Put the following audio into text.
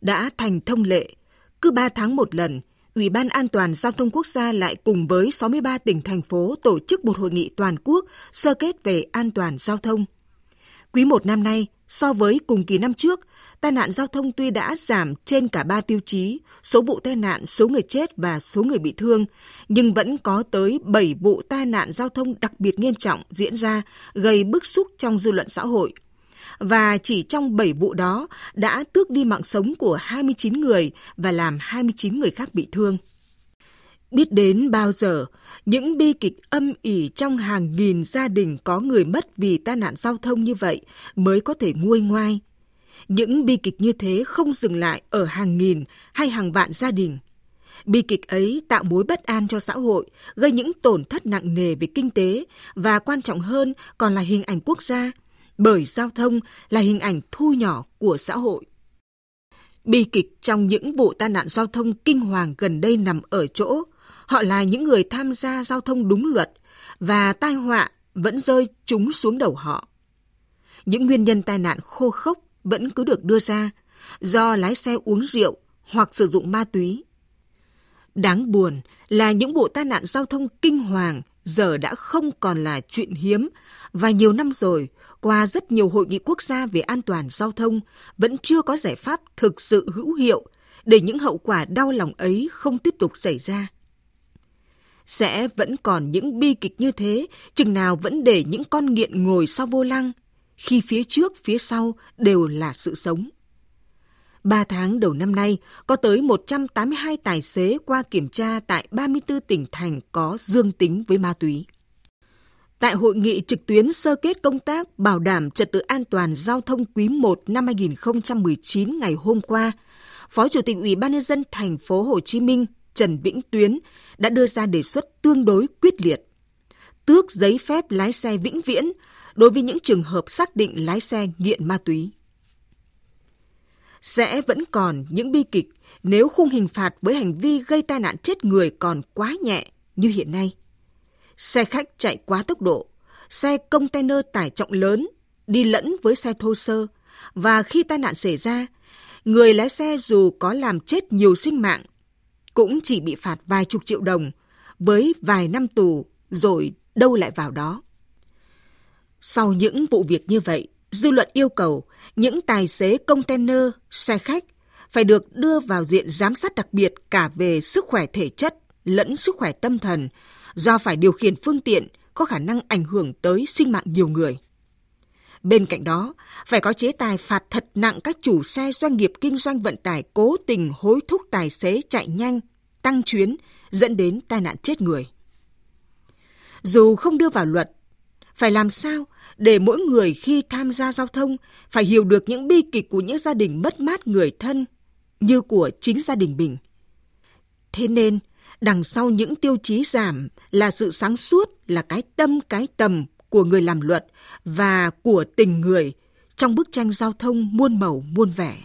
Đã thành thông lệ, cứ 3 tháng một lần, Ủy ban An toàn Giao thông Quốc gia lại cùng với 63 tỉnh thành phố tổ chức một hội nghị toàn quốc sơ kết về an toàn giao thông. Quý một năm nay, so với cùng kỳ năm trước, tai nạn giao thông tuy đã giảm trên cả ba tiêu chí, số vụ tai nạn, số người chết và số người bị thương, nhưng vẫn có tới 7 vụ tai nạn giao thông đặc biệt nghiêm trọng diễn ra, gây bức xúc trong dư luận xã hội – và chỉ trong 7 vụ đó đã tước đi mạng sống của 29 người và làm 29 người khác bị thương. Biết đến bao giờ, những bi kịch âm ỉ trong hàng nghìn gia đình có người mất vì tai nạn giao thông như vậy mới có thể nguôi ngoai. Những bi kịch như thế không dừng lại ở hàng nghìn hay hàng vạn gia đình. Bi kịch ấy tạo mối bất an cho xã hội, gây những tổn thất nặng nề về kinh tế và quan trọng hơn còn là hình ảnh quốc gia, bởi giao thông là hình ảnh thu nhỏ của xã hội. Bi kịch trong những vụ tai nạn giao thông kinh hoàng gần đây nằm ở chỗ, họ là những người tham gia giao thông đúng luật và tai họa vẫn rơi chúng xuống đầu họ. Những nguyên nhân tai nạn khô khốc vẫn cứ được đưa ra do lái xe uống rượu hoặc sử dụng ma túy. Đáng buồn là những vụ tai nạn giao thông kinh hoàng giờ đã không còn là chuyện hiếm và nhiều năm rồi qua rất nhiều hội nghị quốc gia về an toàn giao thông vẫn chưa có giải pháp thực sự hữu hiệu để những hậu quả đau lòng ấy không tiếp tục xảy ra. Sẽ vẫn còn những bi kịch như thế, chừng nào vẫn để những con nghiện ngồi sau vô lăng, khi phía trước, phía sau đều là sự sống. Ba tháng đầu năm nay, có tới 182 tài xế qua kiểm tra tại 34 tỉnh thành có dương tính với ma túy. Tại hội nghị trực tuyến sơ kết công tác bảo đảm trật tự an toàn giao thông quý 1 năm 2019 ngày hôm qua, Phó Chủ tịch Ủy ban nhân dân thành phố Hồ Chí Minh Trần Vĩnh Tuyến đã đưa ra đề xuất tương đối quyết liệt. Tước giấy phép lái xe vĩnh viễn đối với những trường hợp xác định lái xe nghiện ma túy. Sẽ vẫn còn những bi kịch nếu khung hình phạt với hành vi gây tai nạn chết người còn quá nhẹ như hiện nay xe khách chạy quá tốc độ, xe container tải trọng lớn đi lẫn với xe thô sơ và khi tai nạn xảy ra, người lái xe dù có làm chết nhiều sinh mạng cũng chỉ bị phạt vài chục triệu đồng với vài năm tù rồi đâu lại vào đó. Sau những vụ việc như vậy, dư luận yêu cầu những tài xế container, xe khách phải được đưa vào diện giám sát đặc biệt cả về sức khỏe thể chất lẫn sức khỏe tâm thần do phải điều khiển phương tiện có khả năng ảnh hưởng tới sinh mạng nhiều người. Bên cạnh đó, phải có chế tài phạt thật nặng các chủ xe doanh nghiệp kinh doanh vận tải cố tình hối thúc tài xế chạy nhanh, tăng chuyến, dẫn đến tai nạn chết người. Dù không đưa vào luật, phải làm sao để mỗi người khi tham gia giao thông phải hiểu được những bi kịch của những gia đình mất mát người thân như của chính gia đình mình. Thế nên, đằng sau những tiêu chí giảm là sự sáng suốt, là cái tâm cái tầm của người làm luật và của tình người trong bức tranh giao thông muôn màu muôn vẻ.